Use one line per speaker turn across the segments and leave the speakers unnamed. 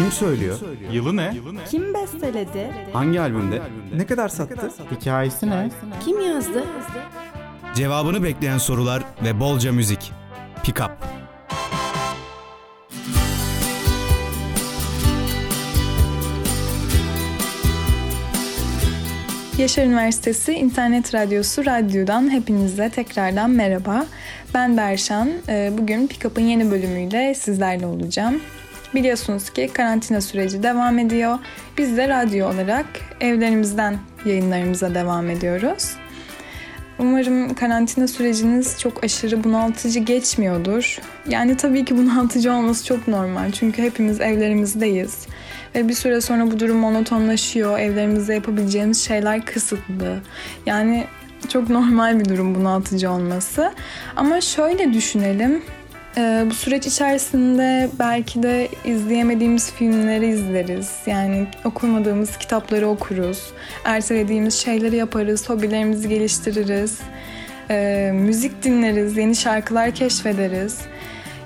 Kim söylüyor?
Yılı ne?
Kim besteledi?
Hangi albümde? Ne kadar sattı?
Hikayesi ne?
Kim yazdı?
Cevabını bekleyen sorular ve bolca müzik. Pick Up.
Yaşar Üniversitesi İnternet Radyosu Radyo'dan hepinize tekrardan merhaba. Ben Berşan. Ee, bugün Pickup'ın yeni bölümüyle sizlerle olacağım. Biliyorsunuz ki karantina süreci devam ediyor. Biz de radyo olarak evlerimizden yayınlarımıza devam ediyoruz. Umarım karantina süreciniz çok aşırı bunaltıcı geçmiyordur. Yani tabii ki bunaltıcı olması çok normal. Çünkü hepimiz evlerimizdeyiz. Ve bir süre sonra bu durum monotonlaşıyor. Evlerimizde yapabileceğimiz şeyler kısıtlı. Yani çok normal bir durum bunaltıcı olması. Ama şöyle düşünelim. Ee, bu süreç içerisinde belki de izleyemediğimiz filmleri izleriz. Yani okumadığımız kitapları okuruz. Ertelediğimiz şeyleri yaparız. Hobilerimizi geliştiririz. Ee, müzik dinleriz. Yeni şarkılar keşfederiz.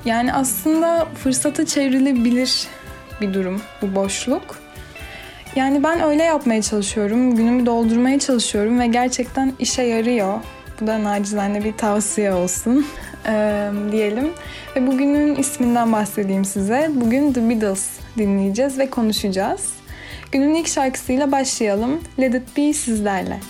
Yani aslında fırsata çevrilebilir bir durum bu boşluk. Yani ben öyle yapmaya çalışıyorum. Günümü doldurmaya çalışıyorum ve gerçekten işe yarıyor. Bu da nacizane bir tavsiye olsun ee, diyelim. Ve bugünün isminden bahsedeyim size. Bugün The Beatles dinleyeceğiz ve konuşacağız. Günün ilk şarkısıyla başlayalım. Let It Be sizlerle.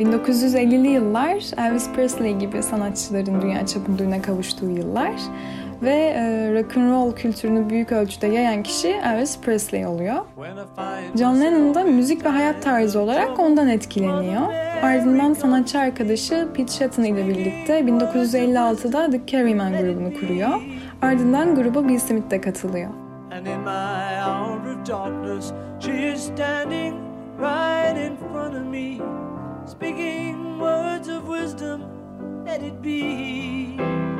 1950'li yıllar Elvis Presley gibi sanatçıların dünya çapında ününe kavuştuğu yıllar ve e, rock and roll kültürünü büyük ölçüde yayan kişi Elvis Presley oluyor. John Lennon da müzik ve hayat tarzı olarak ondan etkileniyor. Ardından sanatçı arkadaşı Pete Shetton ile birlikte 1956'da The Carryman grubunu kuruyor. Ardından gruba Bill Smith de katılıyor. And in my hour of darkness, she is standing right in front of me, speaking words of wisdom, let it be.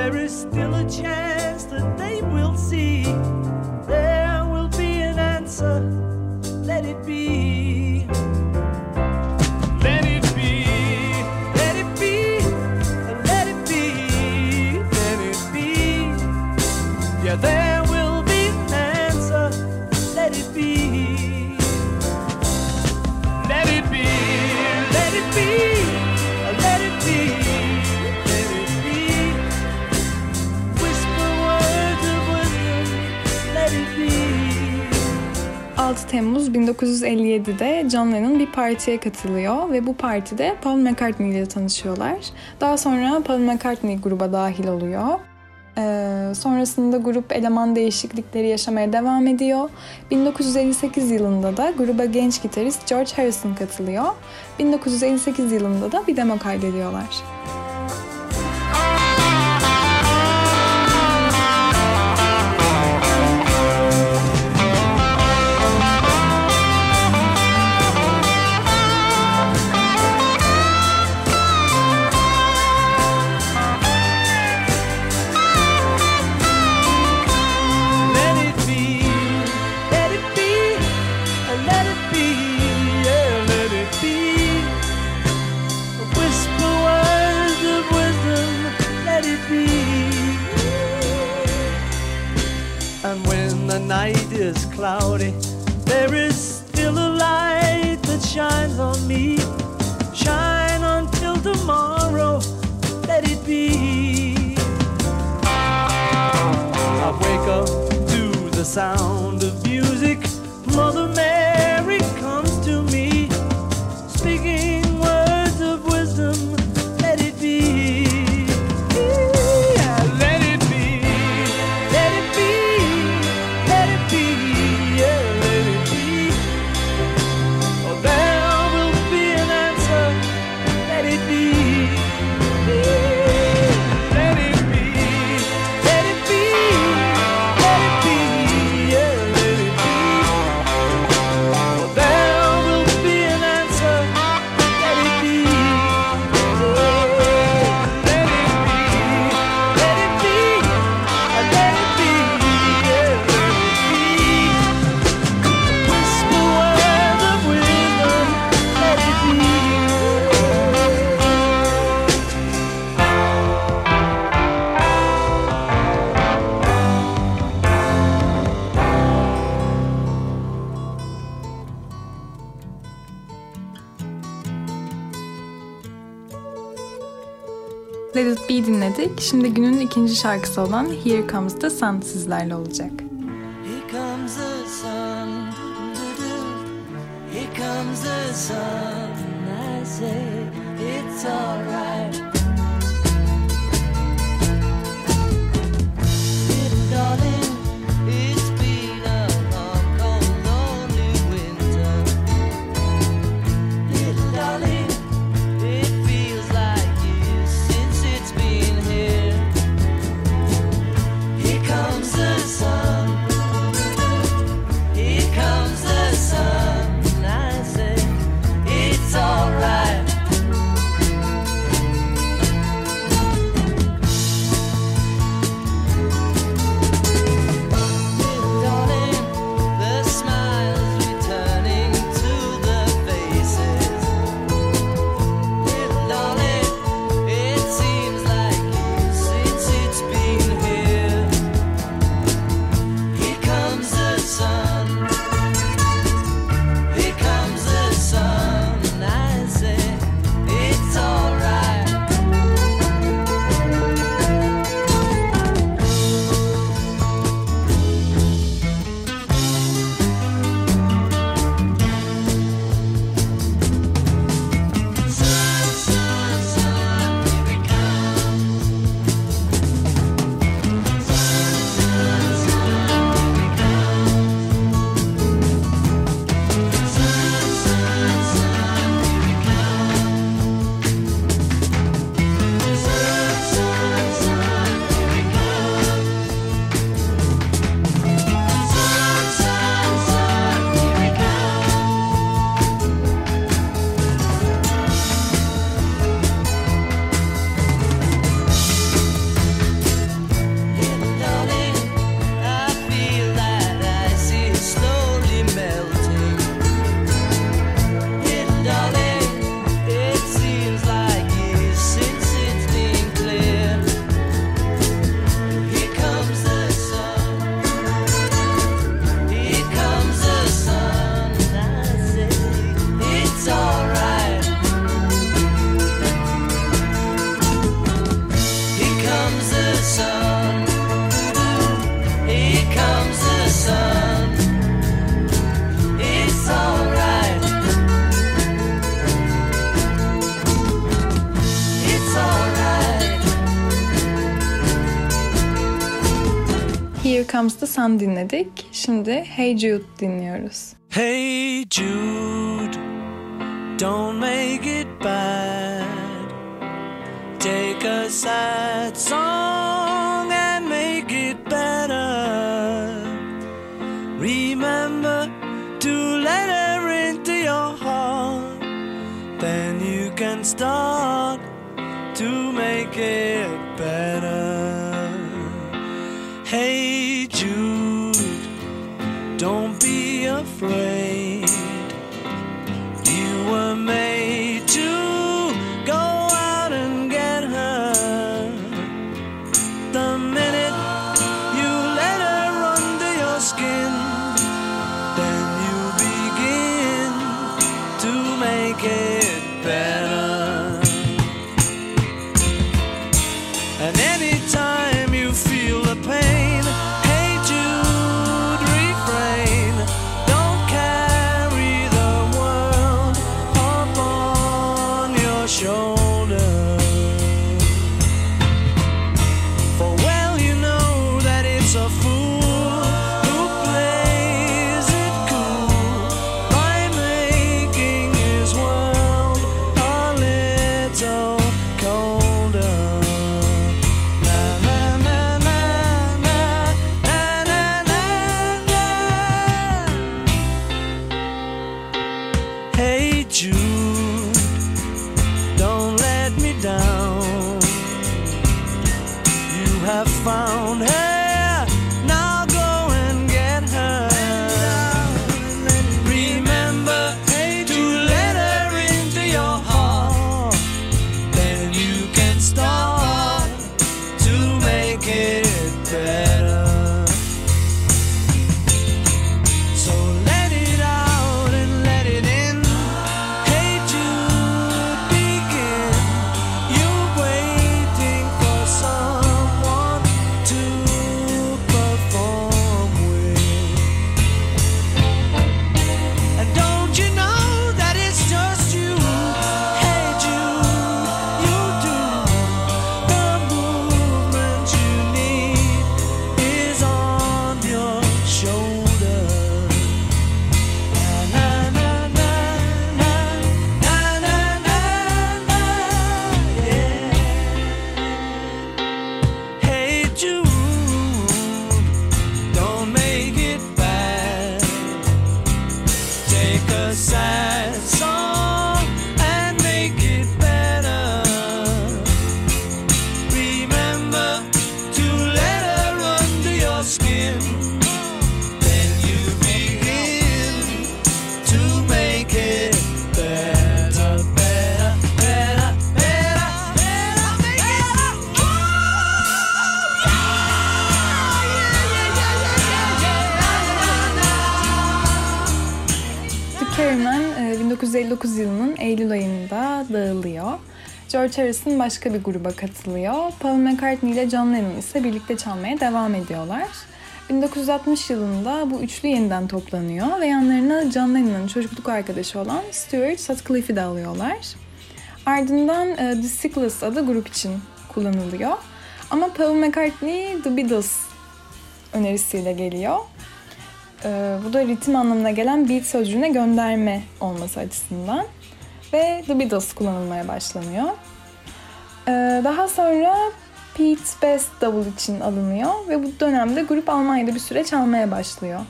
there is still a chance that they will see. There will be an answer, let it be. 1957'de John Lennon bir partiye katılıyor ve bu partide Paul McCartney ile tanışıyorlar. Daha sonra Paul McCartney gruba dahil oluyor. Ee, sonrasında grup eleman değişiklikleri yaşamaya devam ediyor. 1958 yılında da gruba genç gitarist George Harrison katılıyor. 1958 yılında da bir demo kaydediyorlar. Night is cloudy, there is still a light that shines on me. Shine until tomorrow, let it be. I wake up to the sound Şimdi günün ikinci şarkısı olan Here Comes the Sun sizlerle olacak. Sam dinledik. Şimdi Hey Jude dinliyoruz.
Hey Jude, don't make it bad. Take a sad song and make it better. Remember to let her into your heart. Then you can start to make it flame.
1959 yılının Eylül ayında dağılıyor. George Harrison başka bir gruba katılıyor. Paul McCartney ile John Lennon ise birlikte çalmaya devam ediyorlar. 1960 yılında bu üçlü yeniden toplanıyor ve yanlarına John Lennon'ın çocukluk arkadaşı olan Stuart Sutcliffe'i de alıyorlar. Ardından e, The Sickles adı grup için kullanılıyor. Ama Paul McCartney The Beatles önerisiyle geliyor. E, bu da ritim anlamına gelen beat sözcüğüne gönderme olması açısından. Ve The Beatles kullanılmaya başlanıyor. E, daha sonra Pete Best davul için alınıyor ve bu dönemde grup Almanya'da bir süre çalmaya başlıyor.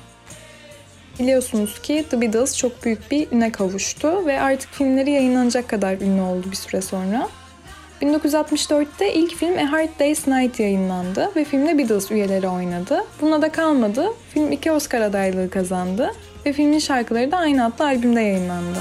Biliyorsunuz ki The Beatles çok büyük bir üne kavuştu ve artık filmleri yayınlanacak kadar ünlü oldu bir süre sonra. 1964'te ilk film A Hard Day's Night yayınlandı ve filmde Beatles üyeleri oynadı. Buna da kalmadı. Film iki Oscar adaylığı kazandı ve filmin şarkıları da aynı adlı albümde yayınlandı.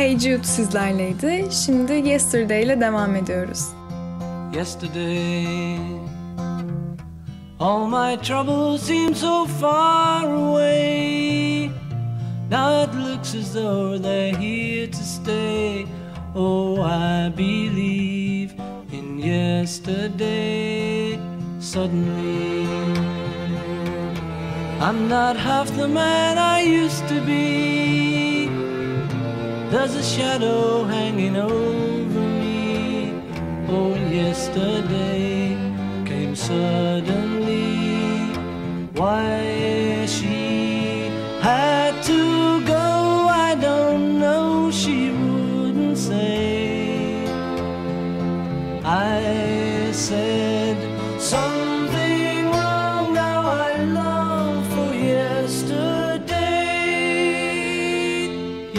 Hey Jude sizlerleydi. Şimdi Yesterday ile devam ediyoruz.
Yesterday, all my troubles seem so far away. Now it looks as though they're here to stay. Oh, I believe in yesterday. Suddenly, I'm not half the man I used to be. There's a shadow hanging over me. Oh, yesterday came suddenly. Why she had to go, I don't know. She wouldn't say. I said something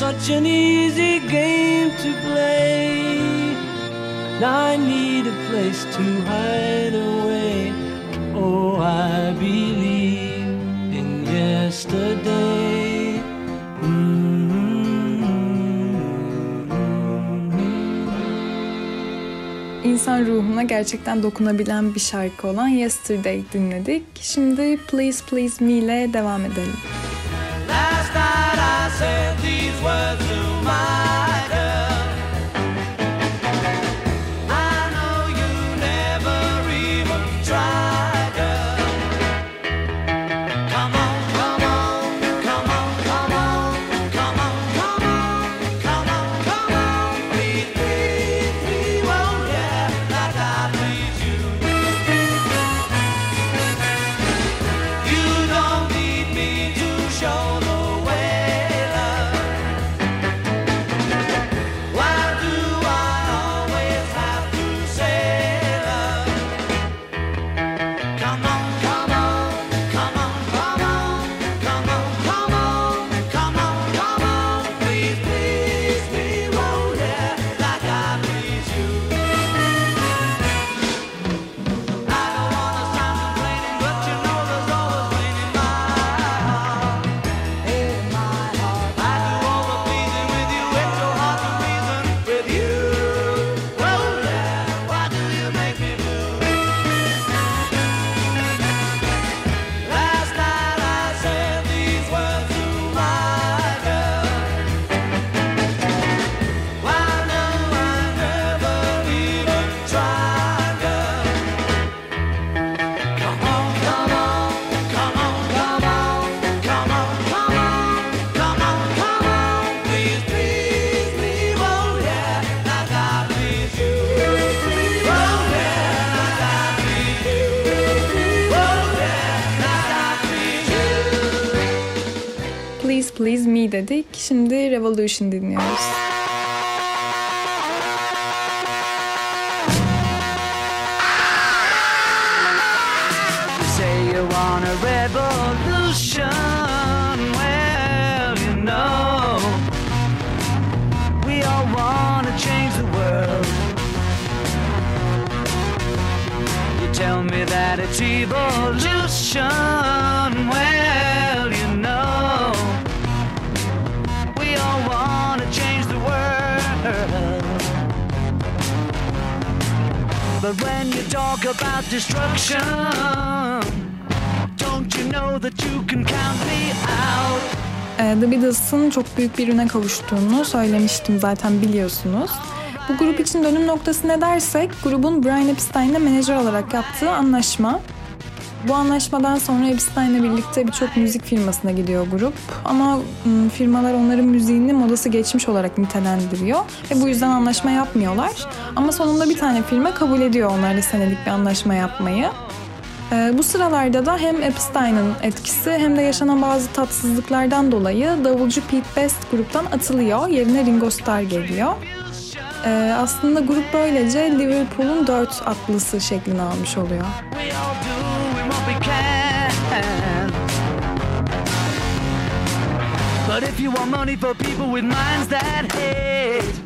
Such an easy game to play. Now I need a place to hide away. Oh, I believe in yesterday.
İnsan ruhuna gerçekten dokunabilen bir şarkı olan Yesterday dinledik. Şimdi Please Please Me ile devam edelim.
Said these words to my
Revolution dinliyoruz.
Say you want a revolution. Well, you know, we all want to change the world. You tell me that it's evolution. Well, But when you talk about destruction, don't you know that you can count me out?
Ee, The Beatles'ın çok büyük bir üne kavuştuğunu söylemiştim zaten biliyorsunuz. Bu grup için dönüm noktası ne dersek grubun Brian Epstein'le menajer olarak yaptığı anlaşma. Bu anlaşmadan sonra Epstein'le birlikte birçok müzik firmasına gidiyor grup. Ama ım, firmalar onların müziğini modası geçmiş olarak nitelendiriyor. Ve bu yüzden anlaşma yapmıyorlar. Ama sonunda bir tane firma kabul ediyor onlarla senelik bir anlaşma yapmayı. Ee, bu sıralarda da hem Epstein'ın etkisi hem de yaşanan bazı tatsızlıklardan dolayı davulcu Pete Best gruptan atılıyor. Yerine Ringo Starr geliyor. Ee, aslında grup böylece Liverpool'un dört atlısı şeklini almış oluyor.
Can. But if you want money for people with minds that hate,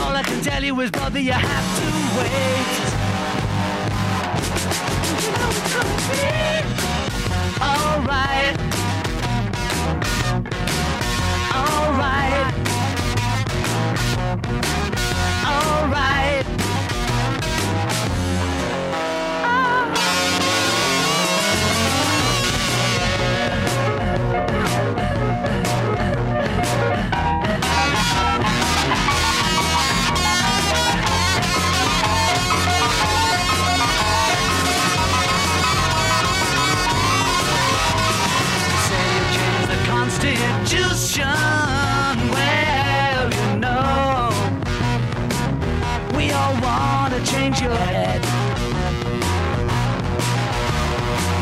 all I can tell you is, brother, you have to wait. You know. Alright. Change your head.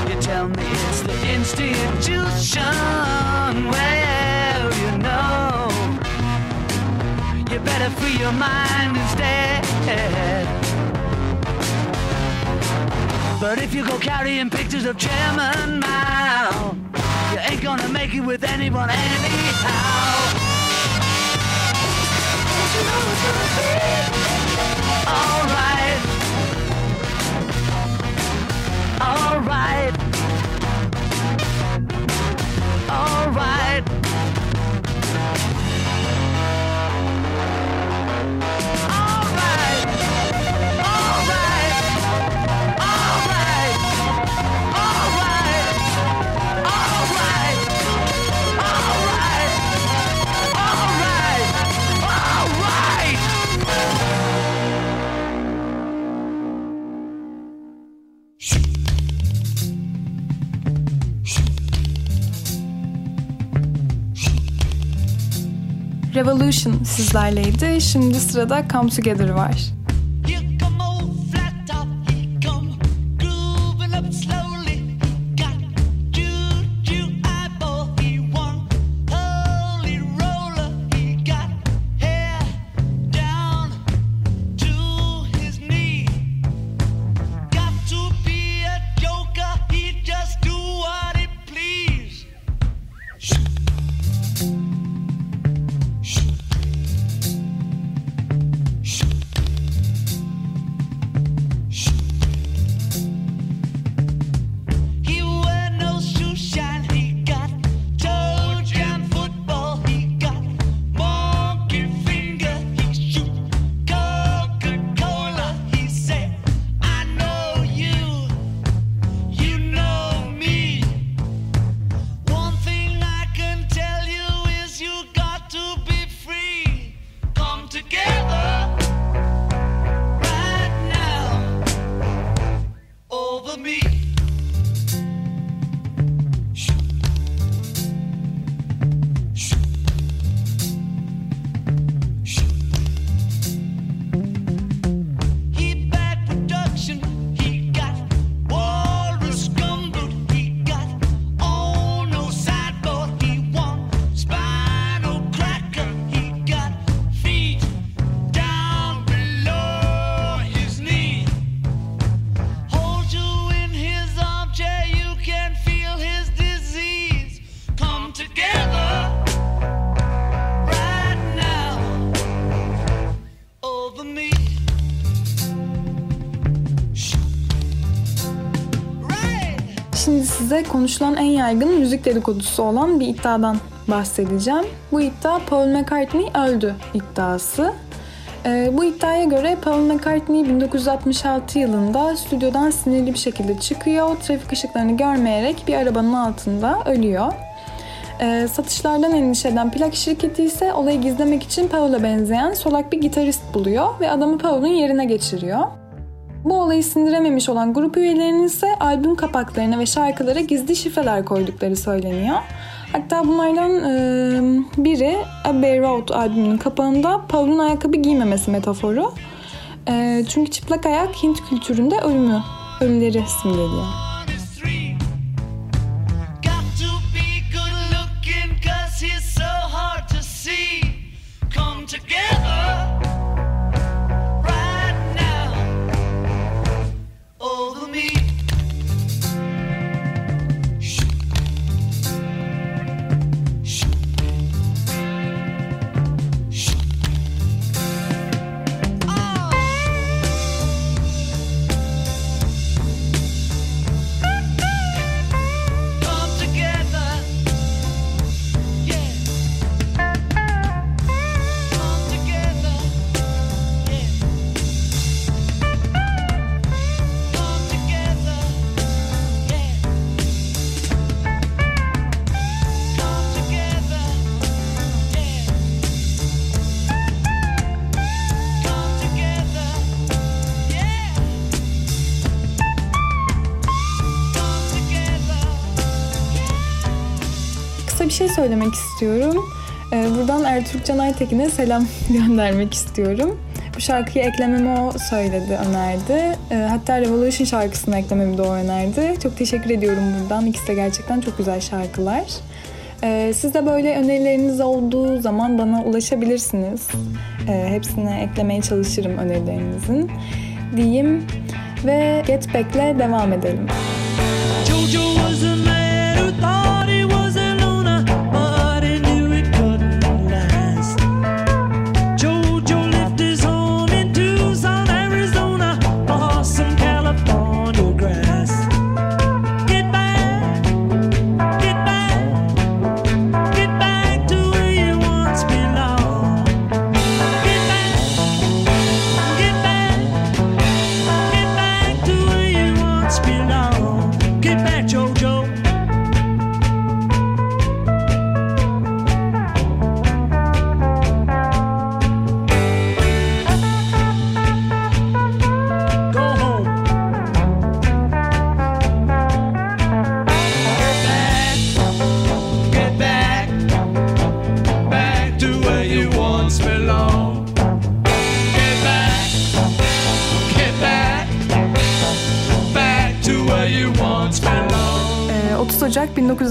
You tell me it's the institution. Well, you know, you better free your mind instead. But if you go carrying pictures of Chairman Mao, you ain't gonna make it with anyone anyhow.
Alright. Alright. Alright.
Revolution sizlerleydi. Şimdi sırada Come Together var. Konuşulan en yaygın müzik dedikodusu olan bir iddiadan bahsedeceğim. Bu iddia Paul McCartney öldü iddiası. Ee, bu iddiaya göre Paul McCartney 1966 yılında stüdyodan sinirli bir şekilde çıkıyor. Trafik ışıklarını görmeyerek bir arabanın altında ölüyor. Ee, satışlardan endişe eden plak şirketi ise olayı gizlemek için Paul'a benzeyen solak bir gitarist buluyor ve adamı Paul'un yerine geçiriyor. Bu olayı sindirememiş olan grup üyelerinin ise albüm kapaklarına ve şarkılara gizli şifreler koydukları söyleniyor. Hatta bunlardan e, biri Abbey Road albümünün kapağında Paul'un ayakkabı giymemesi metaforu. E, çünkü çıplak ayak Hint kültüründe ölümü, ölüleri simgeliyor. Şey söylemek istiyorum. Ee, buradan Ertuğrul Can Aytekin'e selam göndermek istiyorum. Bu şarkıyı eklememi o söyledi, önerdi. Ee, hatta Revolution şarkısını eklememi de o önerdi. Çok teşekkür ediyorum buradan. İkisi de gerçekten çok güzel şarkılar. Ee, siz de böyle önerileriniz olduğu zaman bana ulaşabilirsiniz. Hepsine eklemeye çalışırım önerilerinizin. Diyeyim ve Get Back'le devam edelim.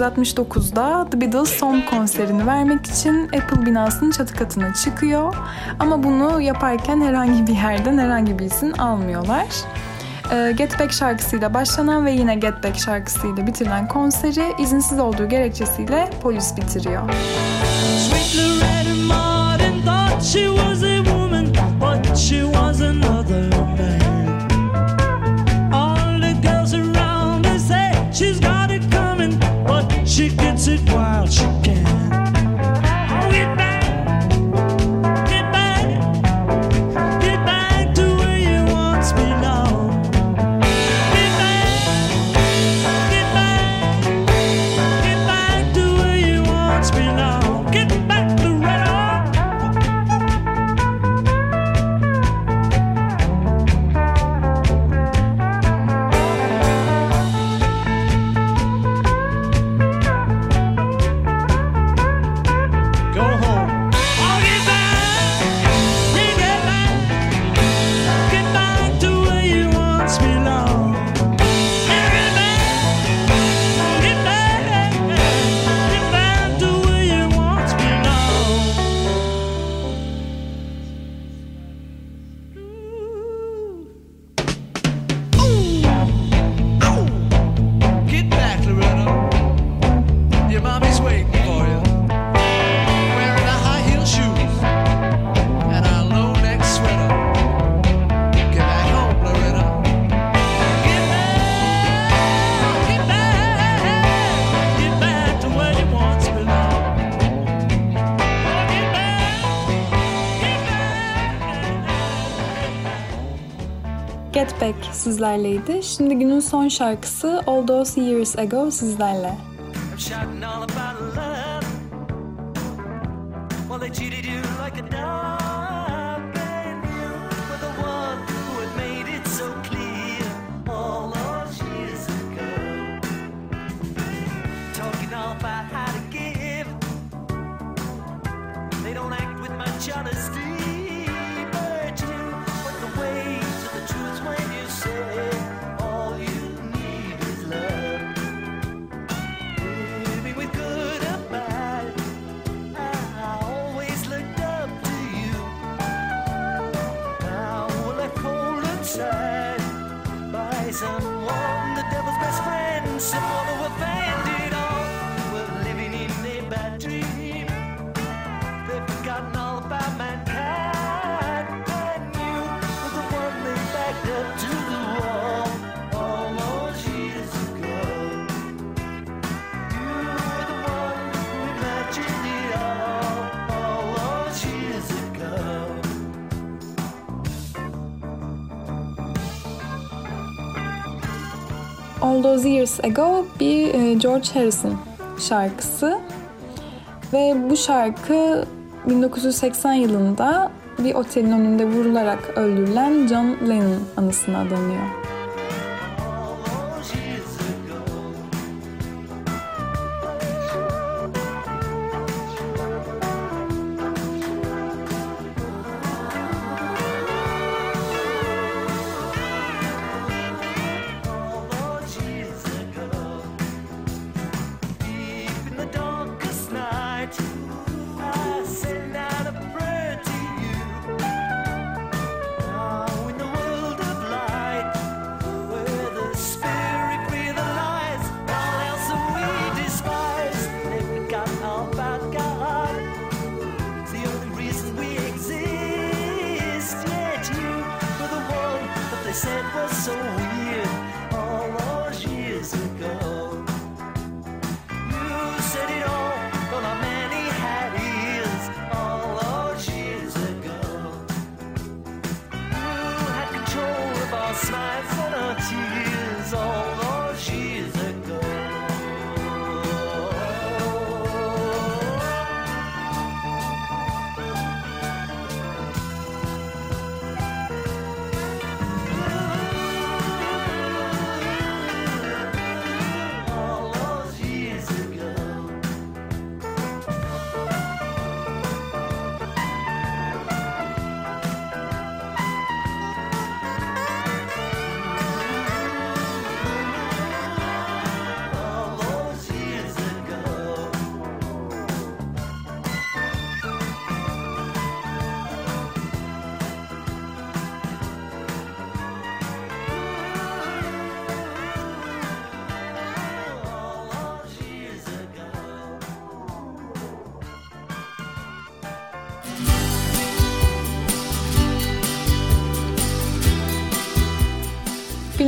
1969'da The Beatles son konserini vermek için Apple binasının çatı katına çıkıyor. Ama bunu yaparken herhangi bir yerden herhangi bir izin almıyorlar. Ee, Get Back şarkısıyla başlanan ve yine Get Back şarkısıyla bitirilen konseri izinsiz olduğu gerekçesiyle polis bitiriyor.
Sweet Loretta Martin thought she was a woman, but she She gets it wild. She
sizlerleydi. Şimdi günün son şarkısı All Those Years Ago sizlerle.
Those Years Ago
bir e, George Harrison şarkısı. Ve bu şarkı 1980 yılında bir otelin önünde vurularak öldürülen John Lennon anısına adanıyor.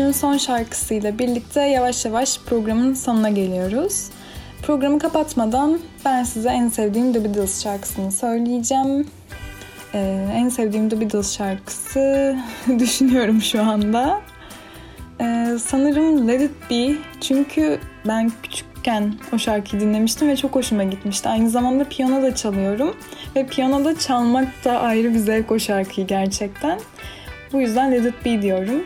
Günün son şarkısıyla birlikte yavaş yavaş programın sonuna geliyoruz. Programı kapatmadan ben size en sevdiğim The Beatles şarkısını söyleyeceğim. Ee, en sevdiğim The Beatles şarkısı düşünüyorum şu anda. Ee, sanırım Let It Be çünkü ben küçükken o şarkıyı dinlemiştim ve çok hoşuma gitmişti. Aynı zamanda piyano da çalıyorum ve piyanoda çalmak da ayrı bir zevk o şarkıyı gerçekten. Bu yüzden Let It Be diyorum.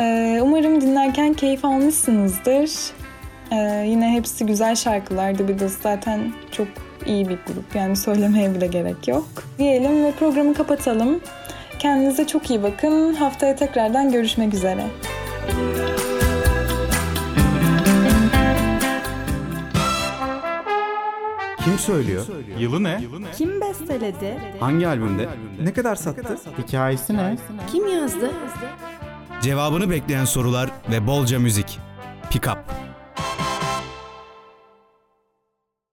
Ee, umarım dinlerken keyif almışsınızdır. Ee, yine hepsi güzel şarkılar. The Beatles zaten çok iyi bir grup. Yani söylemeye bile gerek yok. Diyelim ve programı kapatalım. Kendinize çok iyi bakın. Haftaya tekrardan görüşmek üzere.
Kim söylüyor?
Yılı ne?
Kim besteledi?
Hangi albümde? Ne kadar sattı?
Hikayesi ne?
Kim yazdı?
Cevabını bekleyen sorular ve bolca müzik. Pick up.